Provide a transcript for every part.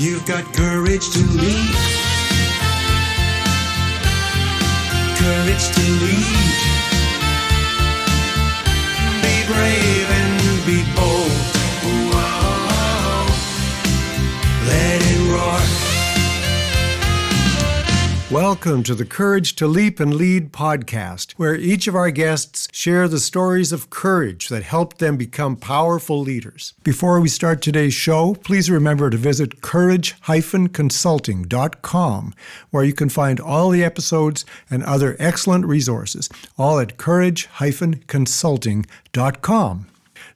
You've got courage to lead. Courage to lead. Be brave and be bold. Welcome to the Courage to Leap and Lead podcast, where each of our guests share the stories of courage that helped them become powerful leaders. Before we start today's show, please remember to visit courage-consulting.com, where you can find all the episodes and other excellent resources, all at courage-consulting.com.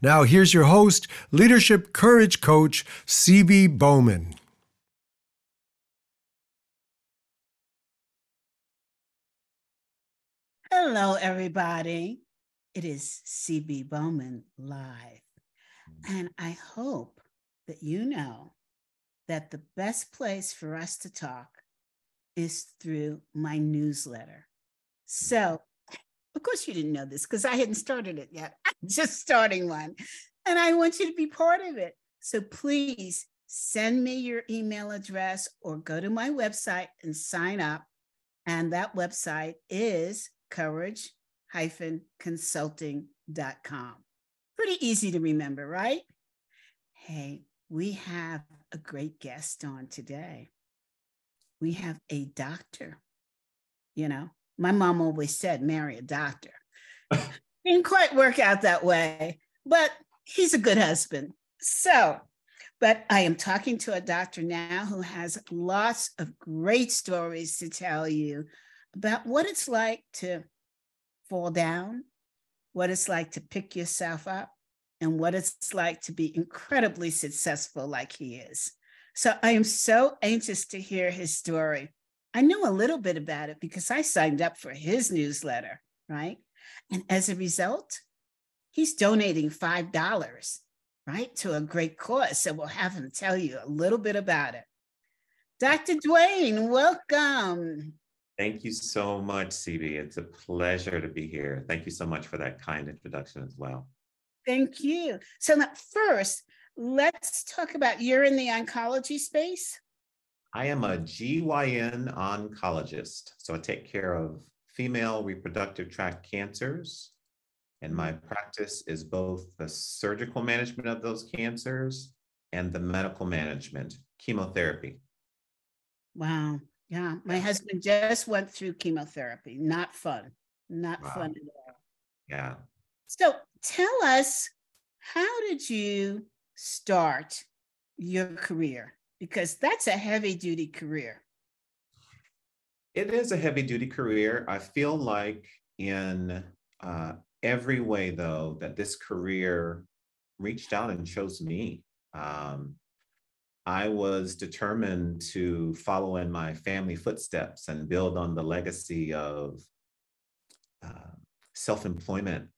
Now, here's your host, Leadership Courage Coach, CB Bowman. Hello, everybody. It is CB Bowman live. And I hope that you know that the best place for us to talk is through my newsletter. So, of course, you didn't know this because I hadn't started it yet. I'm just starting one. And I want you to be part of it. So please send me your email address or go to my website and sign up. And that website is courage-consulting.com. Pretty easy to remember, right? Hey, we have a great guest on today. We have a doctor. You know, my mom always said, marry a doctor. Didn't quite work out that way, but he's a good husband. So, but I am talking to a doctor now who has lots of great stories to tell you about what it's like to fall down, what it's like to pick yourself up, and what it's like to be incredibly successful like he is. So I am so anxious to hear his story. I know a little bit about it because I signed up for his newsletter, right? And as a result, he's donating $5, right, to a great cause. So we'll have him tell you a little bit about it. Dr. Dwayne, welcome. Thank you so much, CB. It's a pleasure to be here. Thank you so much for that kind introduction as well. Thank you. So first, let's talk about you're in the oncology space. I am a GYN oncologist. So I take care of female reproductive tract cancers. And my practice is both the surgical management of those cancers and the medical management, chemotherapy. Wow. Yeah. My husband just went through chemotherapy. Not fun. Not Wow. fun at all. Yeah. So tell us, how did you start your career? Because that's a heavy duty career. It is a heavy duty career. I feel like in uh, every way, though, that this career reached out and chose me. Um, I was determined to follow in my family footsteps and build on the legacy of uh, self employment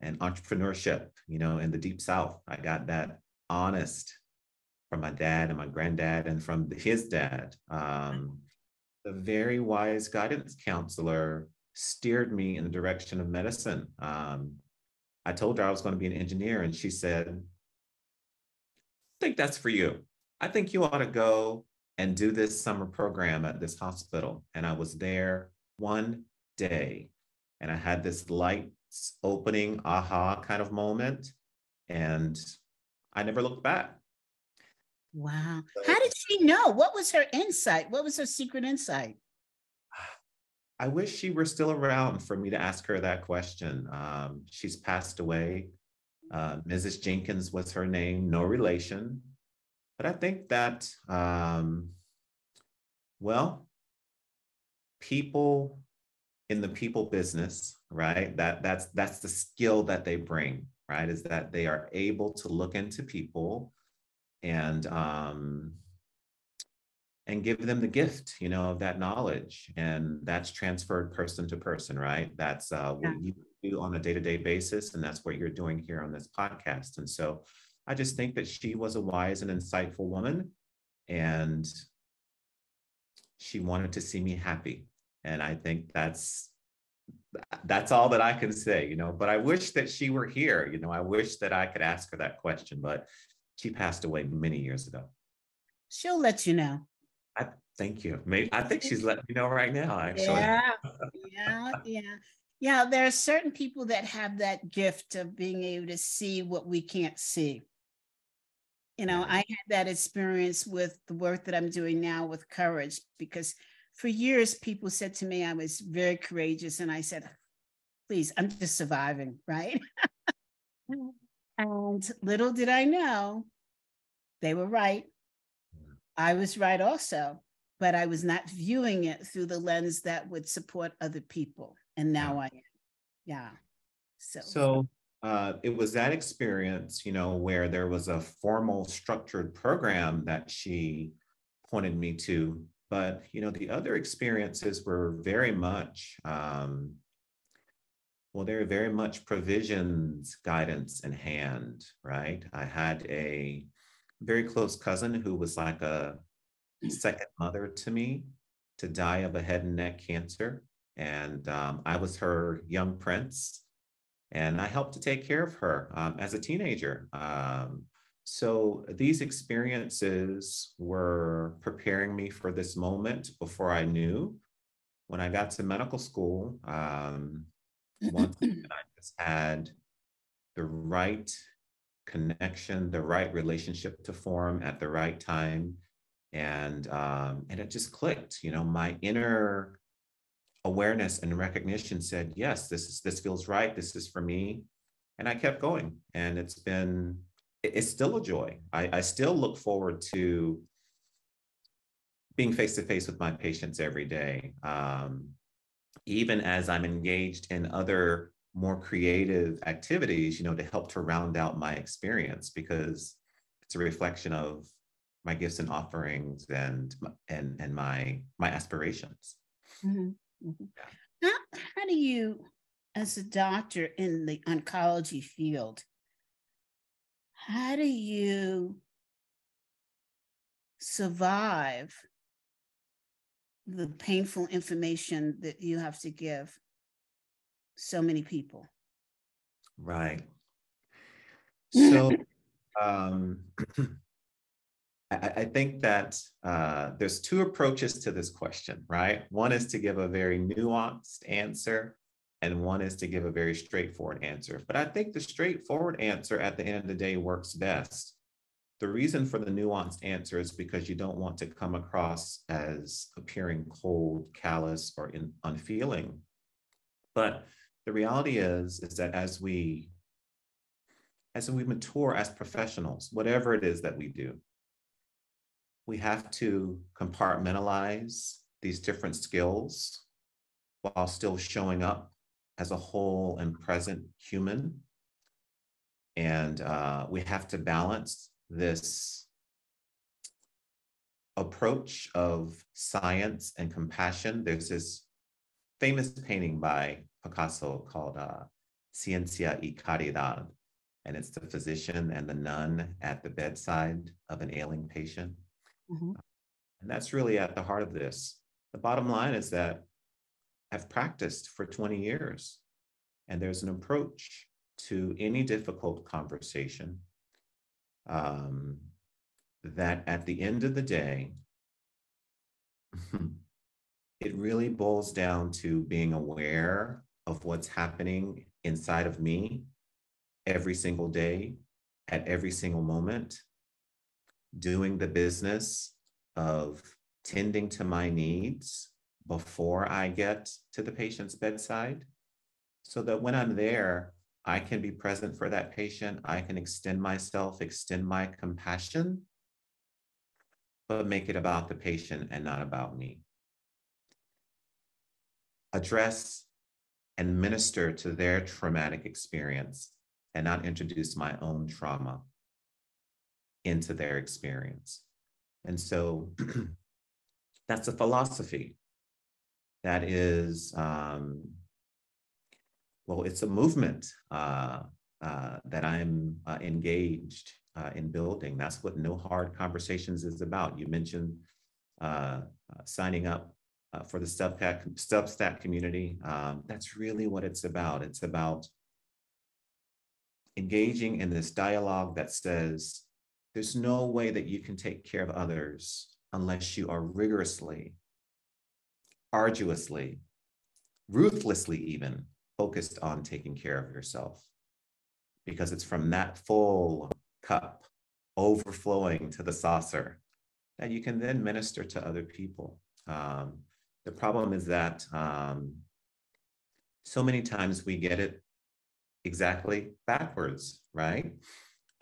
and entrepreneurship. You know, in the deep South, I got that honest from my dad and my granddad and from his dad. Um, the very wise guidance counselor steered me in the direction of medicine. Um, I told her I was going to be an engineer, and she said, I think that's for you. I think you ought to go and do this summer program at this hospital. And I was there one day, and I had this lights opening, aha kind of moment. And I never looked back. Wow. How did she know? What was her insight? What was her secret insight? I wish she were still around for me to ask her that question. Um, she's passed away. Uh, Mrs. Jenkins was her name, no relation. But I think that, um, well, people in the people business, right? That that's that's the skill that they bring, right? Is that they are able to look into people and um, and give them the gift, you know, of that knowledge, and that's transferred person to person, right? That's uh, what you do on a day-to-day basis, and that's what you're doing here on this podcast. And so, I just think that she was a wise and insightful woman, and she wanted to see me happy, and I think that's that's all that I can say, you know. But I wish that she were here, you know. I wish that I could ask her that question, but she passed away many years ago. She'll let you know. I thank you. Maybe I think she's letting me know right now, actually. Yeah, yeah, yeah. Yeah, there are certain people that have that gift of being able to see what we can't see. You know, I had that experience with the work that I'm doing now with courage because for years people said to me I was very courageous and I said, please, I'm just surviving, right? Mm-hmm. and little did I know they were right. I was right also, but I was not viewing it through the lens that would support other people. And now I am. Yeah. So, So uh, it was that experience, you know, where there was a formal structured program that she pointed me to. But, you know, the other experiences were very much, um, well, they're very much provisions, guidance in hand, right? I had a very close cousin who was like a second mother to me to die of a head and neck cancer. And um, I was her young prince and I helped to take care of her um, as a teenager. Um, so these experiences were preparing me for this moment before I knew. When I got to medical school, um, once I just had the right connection, the right relationship to form at the right time, and um, and it just clicked. You know, my inner awareness and recognition said, yes, this is this feels right. This is for me. And I kept going. And it's been, it's still a joy. I, I still look forward to being face to face with my patients every day. Um, even as I'm engaged in other more creative activities, you know, to help to round out my experience because it's a reflection of my gifts and offerings and and and my my aspirations. Mm-hmm. Mm-hmm. How, how do you, as a doctor in the oncology field, how do you survive the painful information that you have to give so many people? Right. So, um, I, think that uh, there's two approaches to this question, right? One is to give a very nuanced answer, and one is to give a very straightforward answer. But I think the straightforward answer at the end of the day works best. The reason for the nuanced answer is because you don't want to come across as appearing cold, callous, or in, unfeeling. But the reality is, is that as we as we mature as professionals, whatever it is that we do, we have to compartmentalize these different skills while still showing up as a whole and present human. And uh, we have to balance this approach of science and compassion. There's this famous painting by Picasso called uh, Ciencia y Caridad, and it's the physician and the nun at the bedside of an ailing patient. Mm-hmm. And that's really at the heart of this. The bottom line is that I've practiced for 20 years, and there's an approach to any difficult conversation um, that at the end of the day, it really boils down to being aware of what's happening inside of me every single day, at every single moment, doing the business of tending to my needs before I get to the patient's bedside so that when I'm there, I can be present for that patient. I can extend myself, extend my compassion, but make it about the patient and not about me. Address and minister to their traumatic experience and not introduce my own trauma into their experience. And so that's a philosophy that is, um, well, it's a movement uh, uh, that I'm uh, engaged uh, in building. That's what No Hard Conversations is about. You mentioned uh, uh, signing up for the Substack, Substack community. Um, that's really what it's about. It's about engaging in this dialogue that says, there's no way that you can take care of others unless you are rigorously, arduously, ruthlessly even focused on taking care of yourself. Because it's from that full cup overflowing to the saucer that you can then minister to other people. Um, the problem is that um, so many times we get it exactly backwards, right?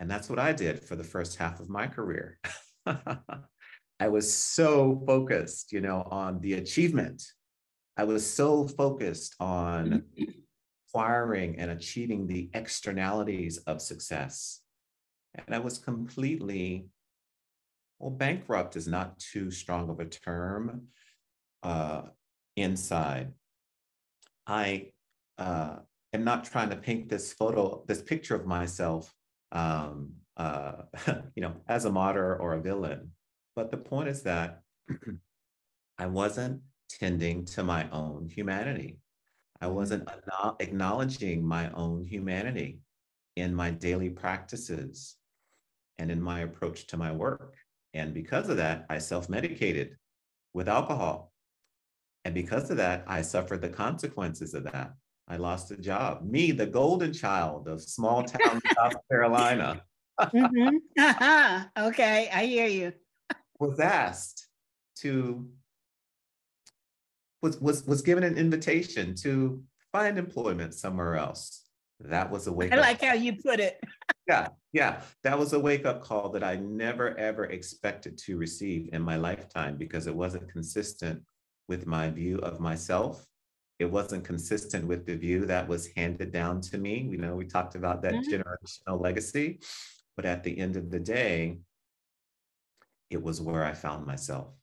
And that's what I did for the first half of my career. I was so focused, you know, on the achievement. I was so focused on acquiring and achieving the externalities of success. And I was completely, well, bankrupt is not too strong of a term uh, inside. I uh, am not trying to paint this photo, this picture of myself, um, uh, you know, as a martyr or a villain. But the point is that I wasn't tending to my own humanity. I wasn't acknowledging my own humanity in my daily practices and in my approach to my work. And because of that, I self medicated with alcohol. And because of that, I suffered the consequences of that. I lost a job. Me, the golden child of small town South Carolina. mm-hmm. uh-huh. Okay, I hear you. was asked to was was was given an invitation to find employment somewhere else. That was a wake. Up call. I like how you put it. yeah, yeah, that was a wake up call that I never ever expected to receive in my lifetime because it wasn't consistent with my view of myself. It wasn't consistent with the view that was handed down to me. You know, we talked about that mm-hmm. generational legacy, but at the end of the day, it was where I found myself.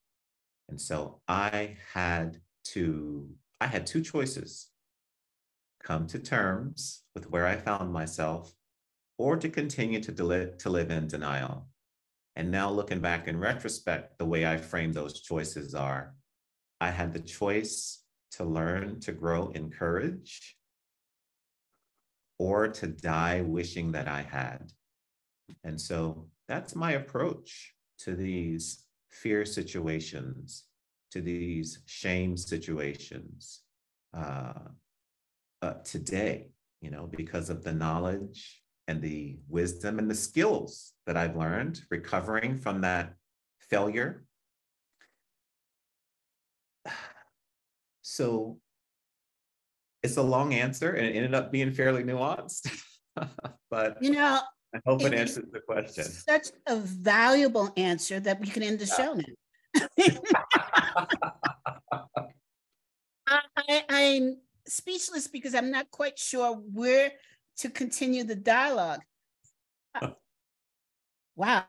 And so I had to, I had two choices come to terms with where I found myself or to continue to, deli- to live in denial. And now looking back in retrospect, the way I frame those choices are I had the choice to learn to grow in courage or to die wishing that I had. And so that's my approach to these fear situations, to these shame situations uh, uh, today, you know, because of the knowledge and the wisdom and the skills that I've learned recovering from that failure So it's a long answer and it ended up being fairly nuanced. but you know, I hope it, it answers the question. Such a valuable answer that we can end the yeah. show now. I, I'm speechless because I'm not quite sure where to continue the dialogue. Uh, wow,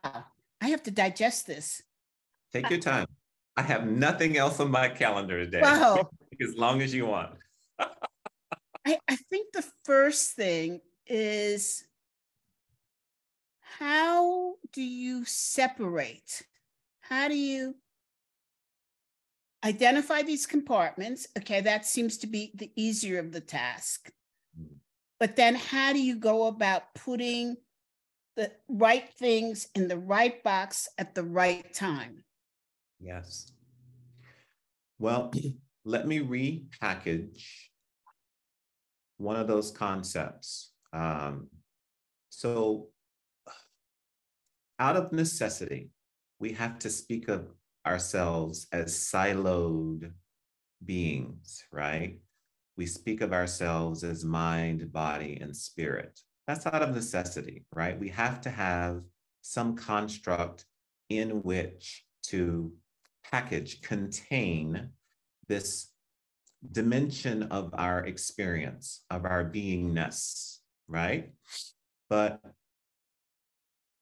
I have to digest this. Take your time. I have nothing else on my calendar today. Wow. As long as you want. I, I think the first thing is how do you separate? How do you identify these compartments? Okay, that seems to be the easier of the task. Hmm. But then how do you go about putting the right things in the right box at the right time? Yes. Well, let me repackage one of those concepts. Um, so, out of necessity, we have to speak of ourselves as siloed beings, right? We speak of ourselves as mind, body, and spirit. That's out of necessity, right? We have to have some construct in which to package, contain this dimension of our experience, of our beingness, right? But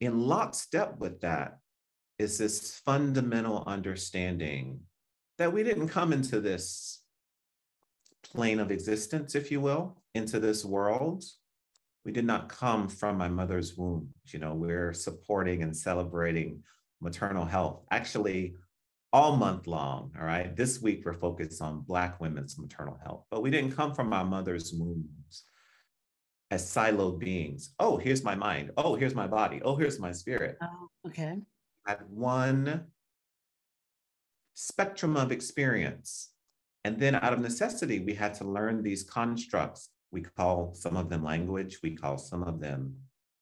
in lockstep with that is this fundamental understanding that we didn't come into this plane of existence, if you will, into this world. We did not come from my mother's womb. You know, we're supporting and celebrating maternal health. Actually, all month long. All right. This week, we're focused on Black women's maternal health, but we didn't come from our mother's wombs. as siloed beings. Oh, here's my mind. Oh, here's my body. Oh, here's my spirit. Oh, okay. At one spectrum of experience. And then out of necessity, we had to learn these constructs. We call some of them language, we call some of them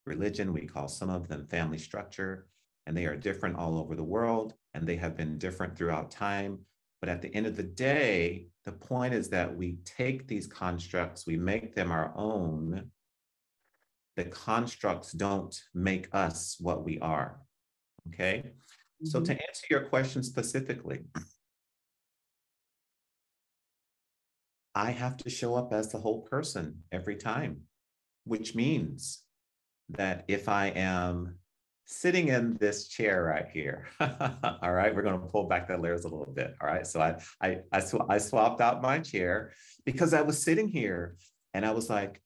religion, we call some of them family structure, and they are different all over the world, and they have been different throughout time. But at the end of the day, the point is that we take these constructs, we make them our own. The constructs don't make us what we are. Okay. So, Mhm. to answer your question specifically, I have to show up as the whole person every time, which means that if I am sitting in this chair right here, all right, we're going to pull back the layers a little bit. All right. So I, I, I, sw- I swapped out my chair because I was sitting here and I was like,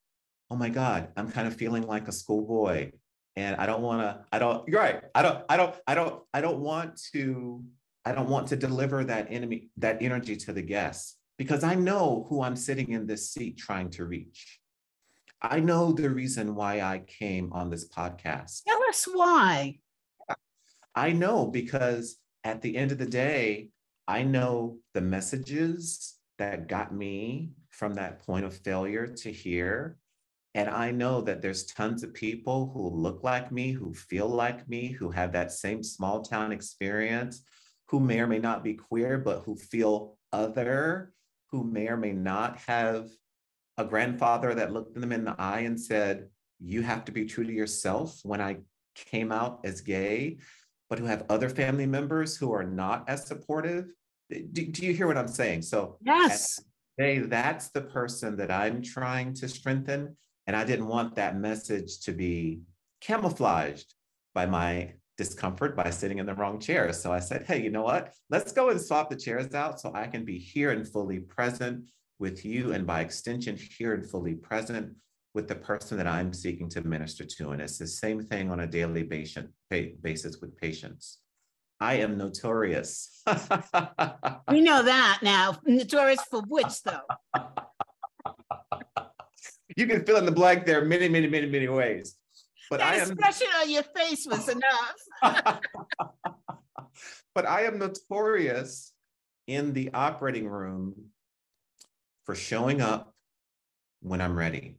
oh my God, I'm kind of feeling like a schoolboy. And I don't want to, I don't, you're right. I don't, I don't, I don't, I don't want to, I don't want to deliver that enemy, that energy to the guests because I know who I'm sitting in this seat trying to reach. I know the reason why I came on this podcast. Tell us why. I know because at the end of the day, I know the messages that got me from that point of failure to here. And I know that there's tons of people who look like me, who feel like me, who have that same small town experience, who may or may not be queer, but who feel other, who may or may not have a grandfather that looked them in the eye and said, You have to be true to yourself when I came out as gay, but who have other family members who are not as supportive. Do, do you hear what I'm saying? So, Yes. hey, that's the person that I'm trying to strengthen. And I didn't want that message to be camouflaged by my discomfort by sitting in the wrong chair. So I said, hey, you know what? Let's go and swap the chairs out so I can be here and fully present with you, and by extension, here and fully present with the person that I'm seeking to minister to. And it's the same thing on a daily basis, basis with patients. I am notorious. We know that now. Notorious for which, though? you can fill in the blank there many, many, many, many ways. But that I am expression on your face was enough. but I am notorious in the operating room for showing up when I'm ready.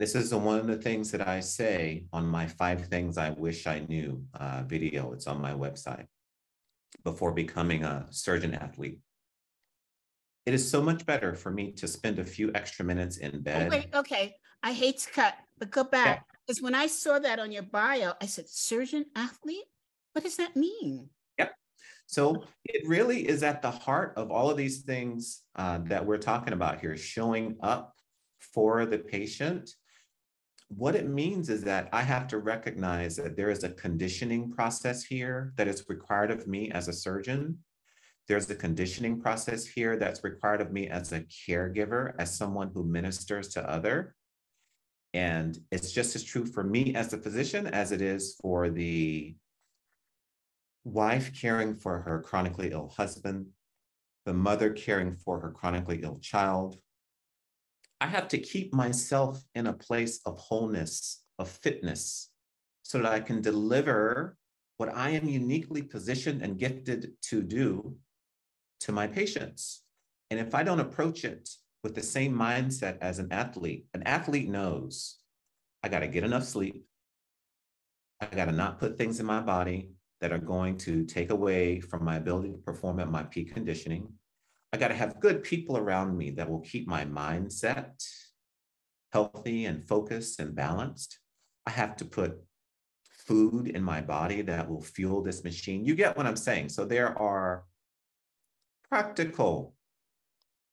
This is the, one of the things that I say on my five things I wish I knew uh, video. It's on my website before becoming a surgeon athlete. It is so much better for me to spend a few extra minutes in Oh, bed. wait, okay. I hate to cut, but go back. Because when I saw that on your bio, I said, surgeon athlete? What does that mean? Yep. So it really is at the heart of all of these things uh, that we're talking about here, showing up for the patient. What it means is that I have to recognize that there is a conditioning process here that is required of me as a surgeon. There's a conditioning process here that's required of me as a caregiver, as someone who ministers to other. And it's just as true for me as a physician as it is for the wife caring for her chronically ill husband, the mother caring for her chronically ill child. I have to keep myself in a place of wholeness, of fitness, so that I can deliver what I am uniquely positioned and gifted to do to my patients. And if I don't approach it with the same mindset as an athlete, an athlete knows I got to get enough sleep. I got to not put things in my body that are going to take away from my ability to perform at my peak conditioning. I got to have good people around me that will keep my mindset healthy and focused and balanced. I have to put food in my body that will fuel this machine. You get what I'm saying? So there are practical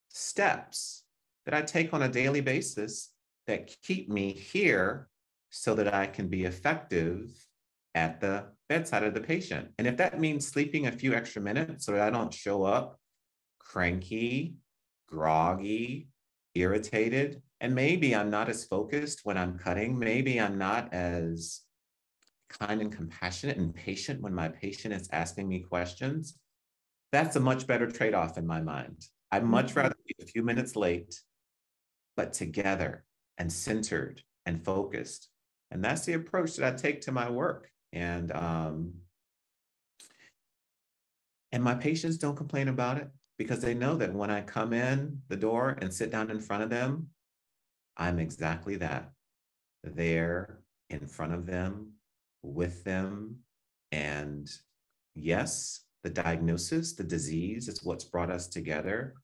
steps that I take on a daily basis that keep me here so that I can be effective at the bedside of the patient. And if that means sleeping a few extra minutes so that I don't show up cranky, groggy, irritated, and maybe I'm not as focused when I'm cutting, maybe I'm not as kind and compassionate and patient when my patient is asking me questions, that's a much better trade off in my mind. I'd much Mhm. rather be a few minutes late, but together and centered and focused. And that's the approach that I take to my work. And um, and my patients don't complain about it because they know that when I come in the door and sit down in front of them, I'm exactly that. There in front of them, with them. And yes, the diagnosis, the disease is what's brought us together,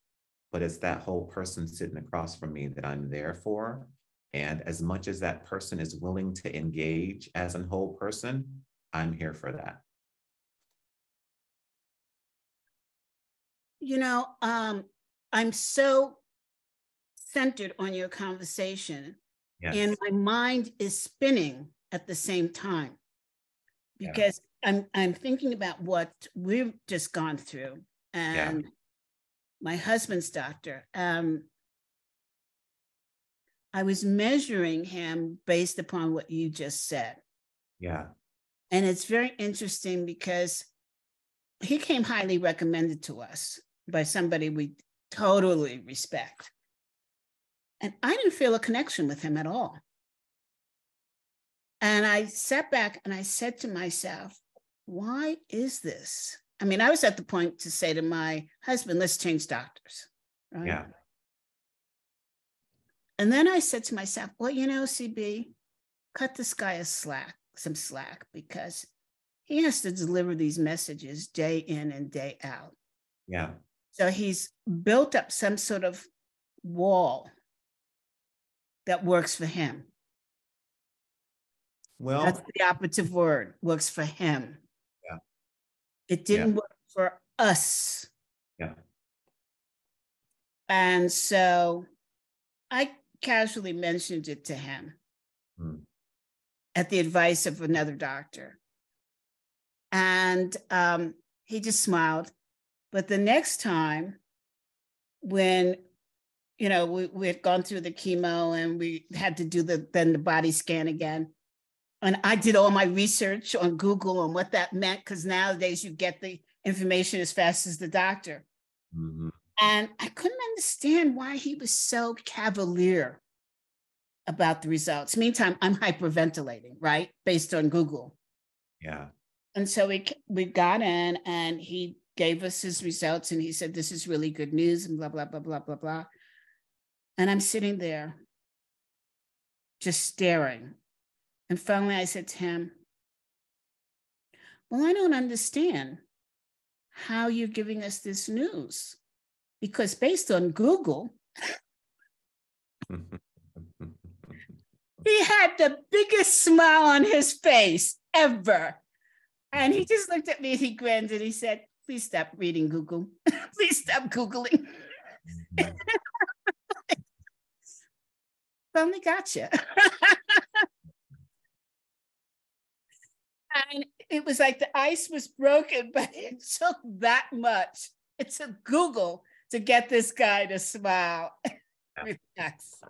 but it's that whole person sitting across from me that I'm there for. And as much as that person is willing to engage as a whole person, I'm here for that. You know, um, I'm so centered on your conversation, Yes. and my mind is spinning at the same time Yeah. because I'm I'm thinking about what we've just gone through, and my husband's doctor. Um, I was measuring him based upon what you just said. yeah. And it's very interesting because he came highly recommended to us by somebody we totally respect. And I didn't feel a connection with him at all. And I sat back and I said to myself, why is this? I mean, I was at the point to say to my husband, let's change doctors. Right? Yeah. And then I said to myself, well, you know, CB, cut this guy a slack, some slack, because he has to deliver these messages day in and day out. Yeah. So he's built up some sort of wall that works for him. Well, That's the operative word, works for him. Yeah. It didn't work for us. Yeah. And so I casually mentioned it to him Hmm. at the advice of another doctor. And um, he just smiled. But the next time, when you know we, we had gone through the chemo and we had to do the then the body scan again, and I did all my research on Google on what that meant because nowadays you get the information as fast as the doctor. mhm. And I couldn't understand why he was so cavalier about the results. Meantime, I'm hyperventilating, right? Based on Google. yeah. And so we we got in and he gave us his results and he said, This is really good news and blah, blah, blah, blah, blah, blah. And I'm sitting there just staring. And finally I said to him, Well, I don't understand how you're giving us this news. Because based on Google, he had the biggest smile on his face ever. And he just looked at me and he grinned and he said, Please stop reading Google. Please stop Googling. Finally got you. and it was like the ice was broken, but it took that much. It took Google to get this guy to smile. Relax.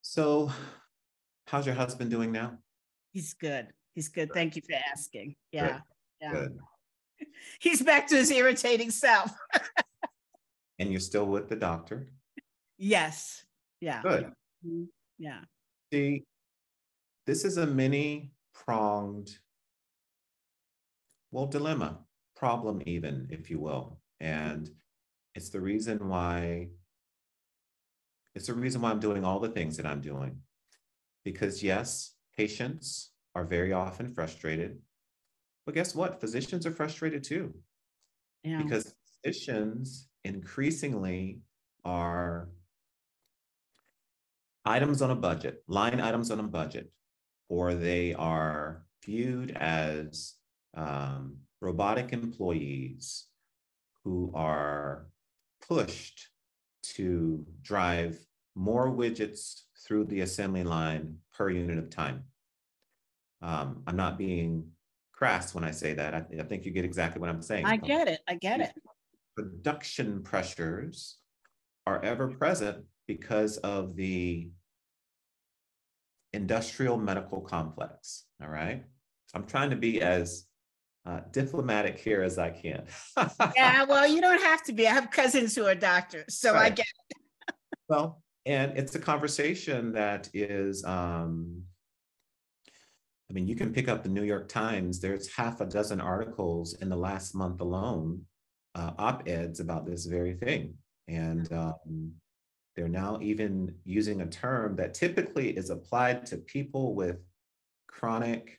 So, how's your husband doing now? He's good. He's good. Thank you for asking. Yeah. Yeah. Good. He's back to his irritating self. And you're still with the doctor? Yes. Yeah. Good. Yeah. See, this is a many pronged, well, dilemma, problem, even, if you will. And it's the reason why, it's the reason why I'm doing all the things that I'm doing. Because, yes, patients are very often frustrated. But guess what? Physicians are frustrated too Yeah. because physicians increasingly are items on a budget, line items on a budget, or they are viewed as um, robotic employees who are pushed to drive more widgets through the assembly line per unit of time. Um, I'm not being crass when I say that. I, I think you get exactly what I'm saying. I get it. I get it. Production pressures are ever present because of the industrial medical complex. All right. I'm trying to be as uh, diplomatic here as I can. Yeah. Well, you don't have to be. I have cousins who are doctors. So I Right. get Well, and it's a conversation that is um, i mean you can pick up the new york times there's half a dozen articles in the last month alone uh, op-eds about this very thing. And um, they're now even using a term that typically is applied to people with chronic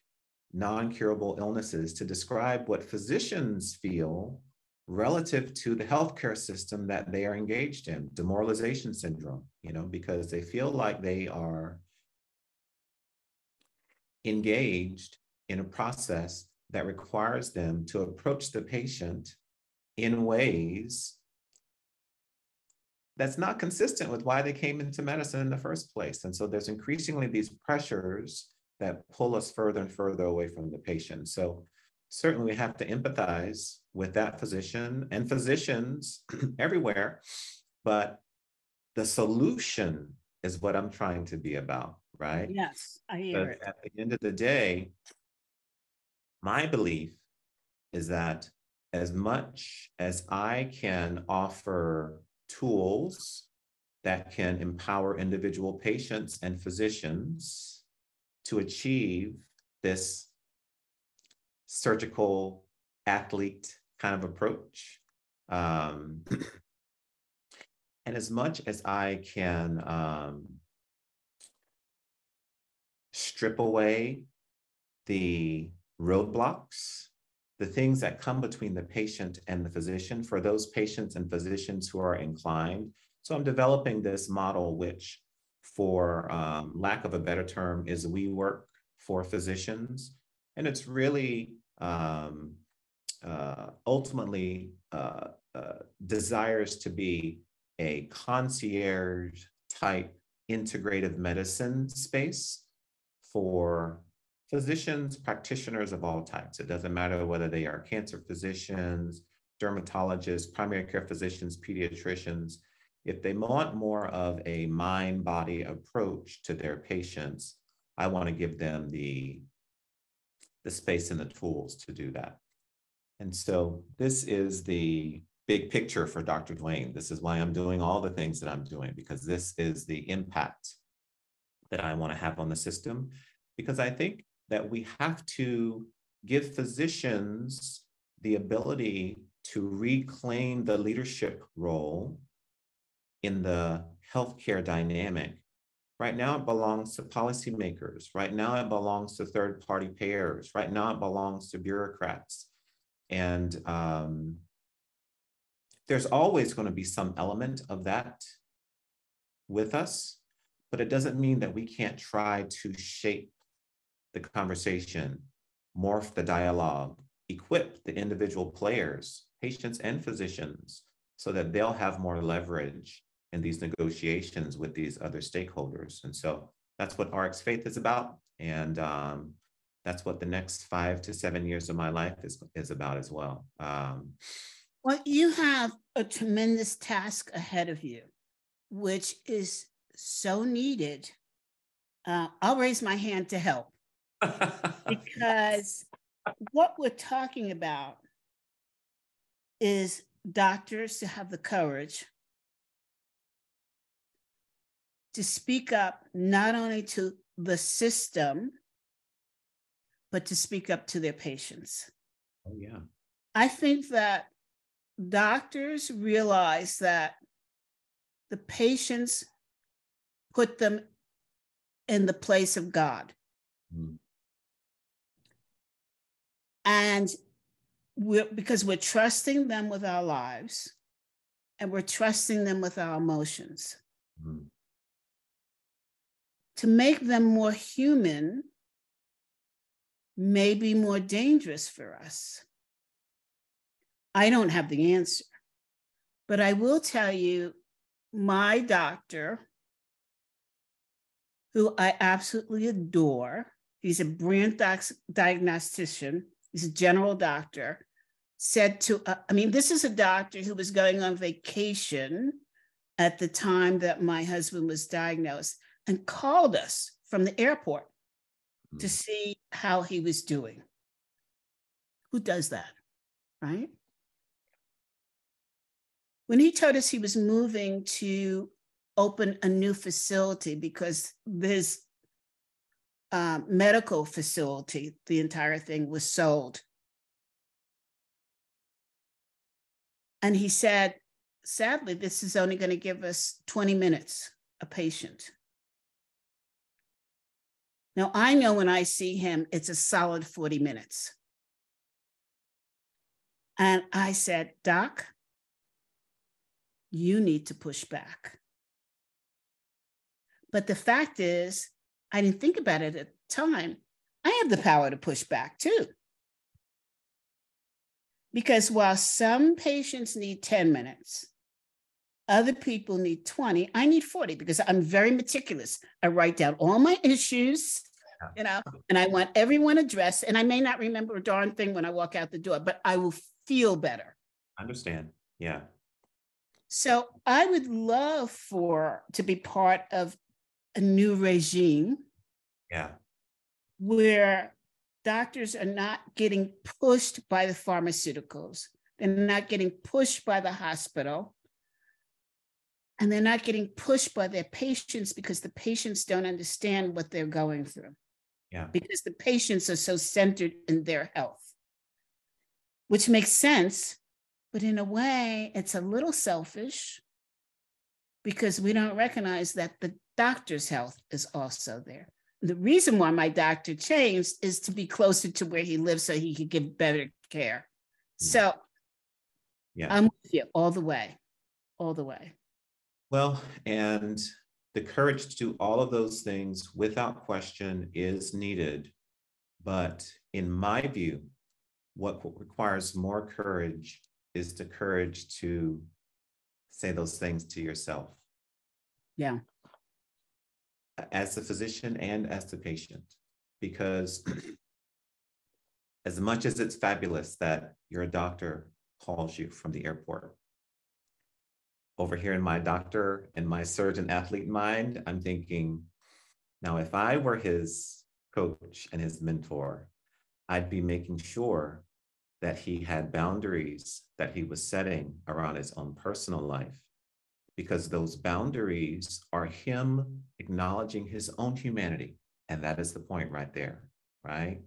non-curable illnesses to describe what physicians feel relative to the healthcare system that they are engaged in demoralization syndrome you know because they feel like they are engaged in a process that requires them to approach the patient in ways that's not consistent with why they came into medicine in the first place and so there's increasingly these pressures that pull us further and further away from the patient so certainly we have to empathize with that physician and physicians everywhere. But the solution is what I'm trying to be about, right? Yes, I hear it. At the end of the day, my belief is that as much as I can offer tools that can empower individual patients and physicians to achieve this surgical athlete kind of approach. Um, and as much as I can um, strip away the roadblocks, the things that come between the patient and the physician for those patients and physicians who are inclined. So I'm developing this model, which, for um, lack of a better term, is we work for physicians. And it's really um, uh, ultimately uh, uh, desires to be a concierge type integrative medicine space for physicians, practitioners of all types. It doesn't matter whether they are cancer physicians, dermatologists, primary care physicians, pediatricians. If they want more of a mind body approach to their patients, I want to give them the the space and the tools to do that. And so this is the big picture for Dr. Dwayne. This is why I'm doing all the things that I'm doing, because this is the impact that I want to have on the system. Because I think that we have to give physicians the ability to reclaim the leadership role in the healthcare dynamic Right now, it belongs to policymakers. Right now, it belongs to third party payers. Right now, it belongs to bureaucrats. And um, there's always going to be some element of that with us, but it doesn't mean that we can't try to shape the conversation, morph the dialogue, equip the individual players, patients and physicians, so that they'll have more leverage in these negotiations with these other stakeholders. And so that's what RX Faith is about. And um, that's what the next five to seven years of my life is, is about as well. Um, well, you have a tremendous task ahead of you, which is so needed. Uh, I'll raise my hand to help because what we're talking about is doctors to have the courage to speak up not only to the system, but to speak up to their patients. Oh, yeah. I think that doctors realize that the patients put them in the place of God. Mm. And we're, because we're trusting them with our lives and we're trusting them with our emotions. Mm to make them more human may be more dangerous for us. I don't have the answer, but I will tell you my doctor, who I absolutely adore, he's a brand diagnostician, he's a general doctor, said to, uh, I mean, this is a doctor who was going on vacation at the time that my husband was diagnosed and called us from the airport mm. to see how he was doing. Who does that, right? When he told us he was moving to open a new facility because this uh, medical facility, the entire thing was sold. And he said, sadly, this is only going to give us 20 minutes a patient. Now, I know when I see him, it's a solid 40 minutes. And I said, Doc, you need to push back. But the fact is, I didn't think about it at the time. I have the power to push back too. Because while some patients need 10 minutes, other people need 20, I need 40 because I'm very meticulous. I write down all my issues, you know, and I want everyone addressed. And I may not remember a darn thing when I walk out the door, but I will feel better. Understand. Yeah. So I would love for to be part of a new regime. Yeah. Where doctors are not getting pushed by the pharmaceuticals. They're not getting pushed by the hospital. And they're not getting pushed by their patients because the patients don't understand what they're going through. Yeah. Because the patients are so centered in their health, which makes sense. But in a way, it's a little selfish because we don't recognize that the doctor's health is also there. The reason why my doctor changed is to be closer to where he lives so he could give better care. Hmm. So Yeah. I'm with you all the way, all the way. Well, and the courage to do all of those things without question is needed. But in my view, what requires more courage is the courage to say those things to yourself Yeah. As the physician and as the patient. Because as much as it's fabulous that your doctor calls you from the airport, over here in my doctor and my surgeon athlete mind, I'm thinking, now if I were his coach and his mentor, I'd be making sure that he had boundaries that he was setting around his own personal life, because those boundaries are him acknowledging his own humanity. And that is the point right there, right?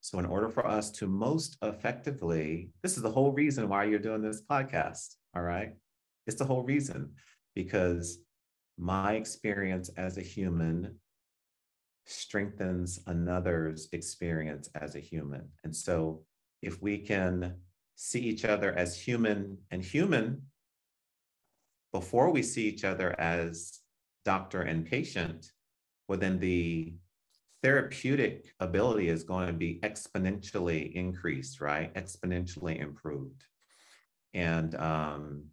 So, in order for us to most effectively, this is the whole reason why you're doing this podcast, all right? It's the whole reason because my experience as a human strengthens another's experience as a human. And so if we can see each other as human and human before we see each other as doctor and patient, well, then the therapeutic ability is going to be exponentially increased, right? Exponentially improved. And um,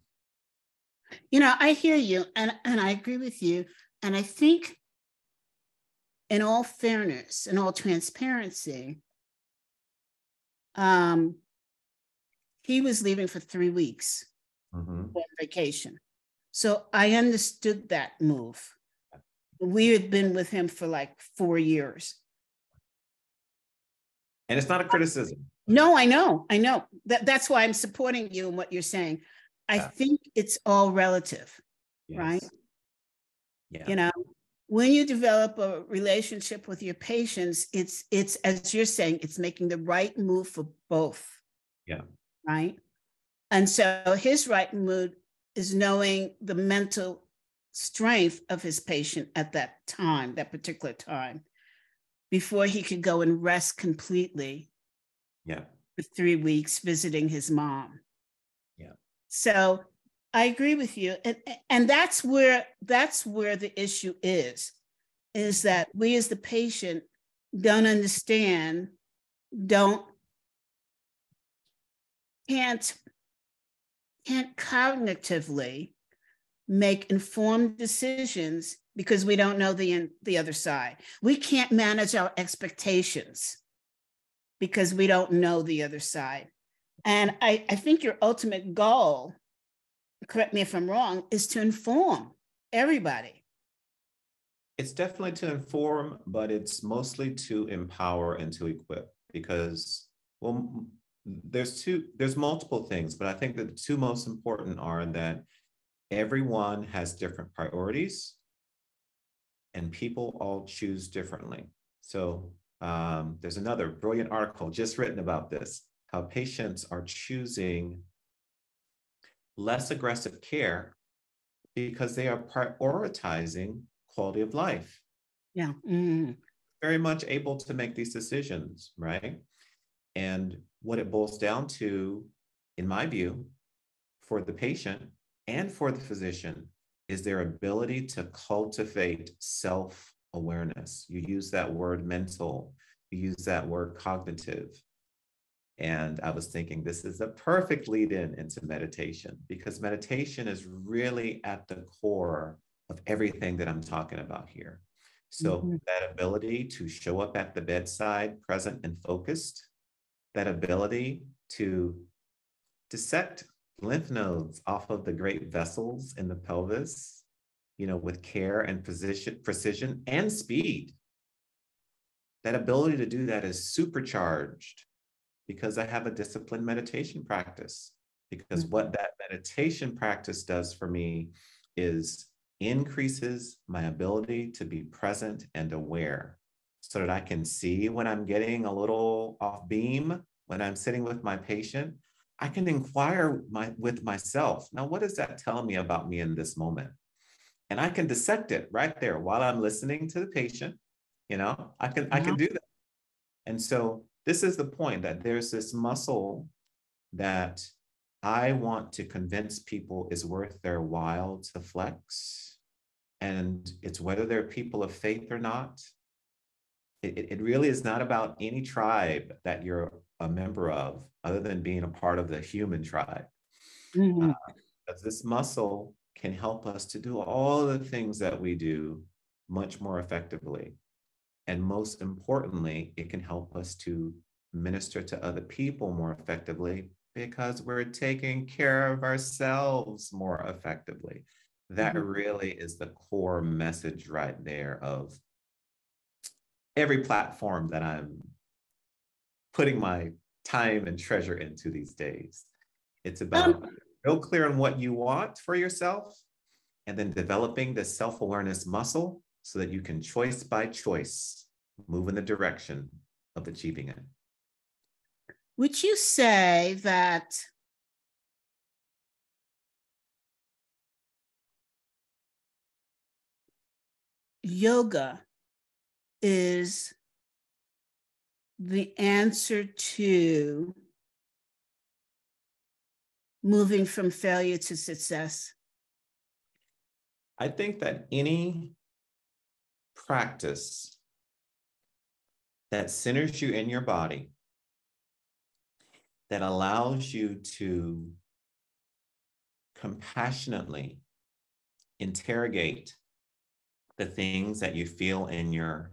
You know, I hear you and, and I agree with you. And I think, in all fairness and all transparency, um, he was leaving for three weeks mhm, on vacation. So I understood that move. We had been with him for like four years. and it's not a criticism. No, I know, I know. That, that's why I'm supporting you and what you're saying. I Yeah. think it's all relative. Right. Yeah. you know when you develop a relationship with your patients it's it's as you're saying it's making the right move for both Yeah. right and so his right mood is knowing the mental strength of his patient at that time that particular time before he could go and rest completely Yeah. for three weeks visiting his mom Yeah. so I agree with you. And, and that's where that's where the issue is, is that we as the patient don't understand, don't can't can't cognitively make informed decisions because we don't know the the other side. We can't manage our expectations because we don't know the other side. And I, I think your ultimate goal correct me if I'm wrong, is to inform everybody. It's definitely to inform, but it's mostly to empower and to equip because, well, there's two, there's multiple things, but I think that the two most important are that everyone has different priorities and people all choose differently. So um, there's another brilliant article just written about this how patients are choosing less aggressive care because they are prioritizing quality of life. Yeah. Mm. Very much able to make these decisions, right? And what it boils down to, in my view, for the patient and for the physician is their ability to cultivate self awareness. You use that word mental, you use that word cognitive. And I was thinking this is a perfect lead in into meditation because meditation is really at the core of everything that I'm talking about here. So, mm-hmm. that ability to show up at the bedside, present and focused, that ability to dissect lymph nodes off of the great vessels in the pelvis, you know, with care and position, precision and speed. That ability to do that is supercharged because I have a disciplined meditation practice. Because mm-hmm. what that meditation practice does for me is increases my ability to be present and aware so that I can see when I'm getting a little off beam, when I'm sitting with my patient, I can inquire my, with myself. Now, what does that tell me about me in this moment? And I can dissect it right there while I'm listening to the patient. You know, I can I can do that. And so this is the point that there's this muscle that I want to convince people is worth their while to flex. And it's whether they're people of faith or not. It, it really is not about any tribe that you're a member of, other than being a part of the human tribe. Mm-hmm. Uh, this muscle can help us to do all the things that we do much more effectively. And most importantly, it can help us to minister to other people more effectively because we're taking care of ourselves more effectively. That mm-hmm. really is the core message right there of every platform that I'm putting my time and treasure into these days. It's about um, real clear on what you want for yourself and then developing the self awareness muscle so that you can choice by choice move in the direction of achieving it. Would you say that yoga is the answer to moving from failure to success? I think that any practice that centers you in your body, that allows you to compassionately interrogate the things that you feel in your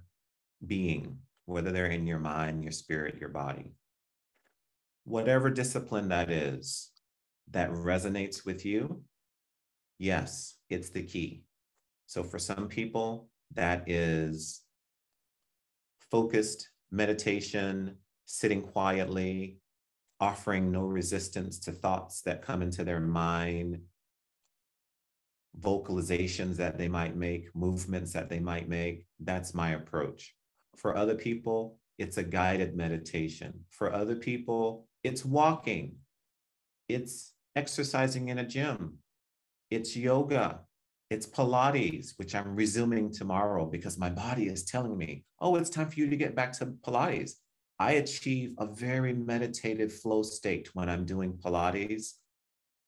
being whether they're in your mind, your spirit, your body. Whatever discipline that is that resonates with you, yes, it's the key. So for some people, that is focused meditation, sitting quietly, offering no resistance to thoughts that come into their mind, vocalizations that they might make, movements that they might make. That's my approach. For other people, it's a guided meditation. For other people, it's walking, it's exercising in a gym, it's yoga, it's Pilates, which I'm resuming tomorrow because my body is telling me, oh, it's time for you to get back to Pilates. I achieve a very meditative flow state when I'm doing Pilates.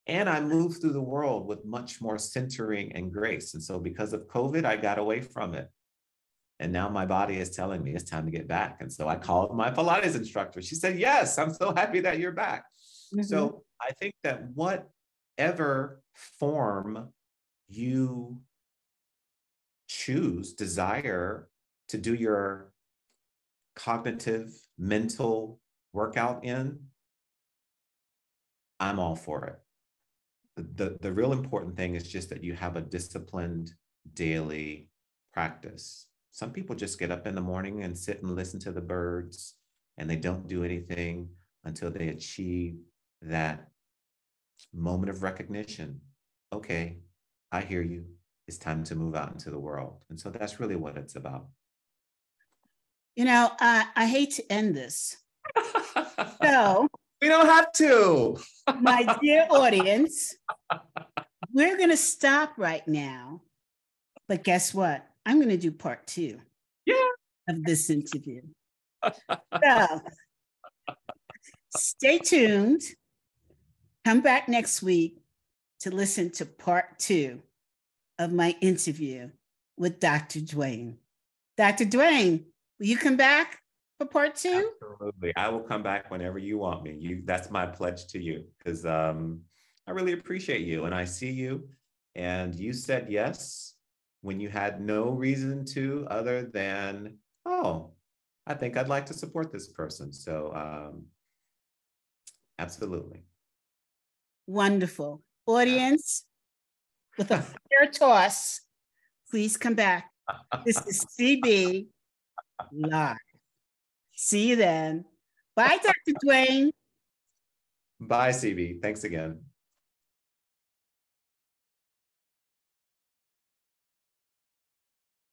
And I move through the world with much more centering and grace. And so, because of COVID, I got away from it. And now my body is telling me it's time to get back. And so I called my Pilates instructor. She said, Yes, I'm so happy that you're back. Mm-hmm. So I think that whatever form you choose, desire to do your cognitive, mental workout in, I'm all for it. The, the real important thing is just that you have a disciplined daily practice some people just get up in the morning and sit and listen to the birds and they don't do anything until they achieve that moment of recognition. Okay, I hear you. It's time to move out into the world. And so that's really what it's about. You know, I, I hate to end this. So, we don't have to. my dear audience, we're going to stop right now. But guess what? I'm going to do part two Yeah. of this interview. So, stay tuned. Come back next week to listen to part two of my interview with Dr. Dwayne. Dr. Dwayne, will you come back for part two? Absolutely. I will come back whenever you want me. You that's my pledge to you because um, I really appreciate you and I see you. And you said yes when you had no reason to other than, oh, I think I'd like to support this person. So um, absolutely. Wonderful. Audience, with a fair toss, please come back. This is CB live. See you then. Bye, Dr. Dwayne. Bye, CB. Thanks again.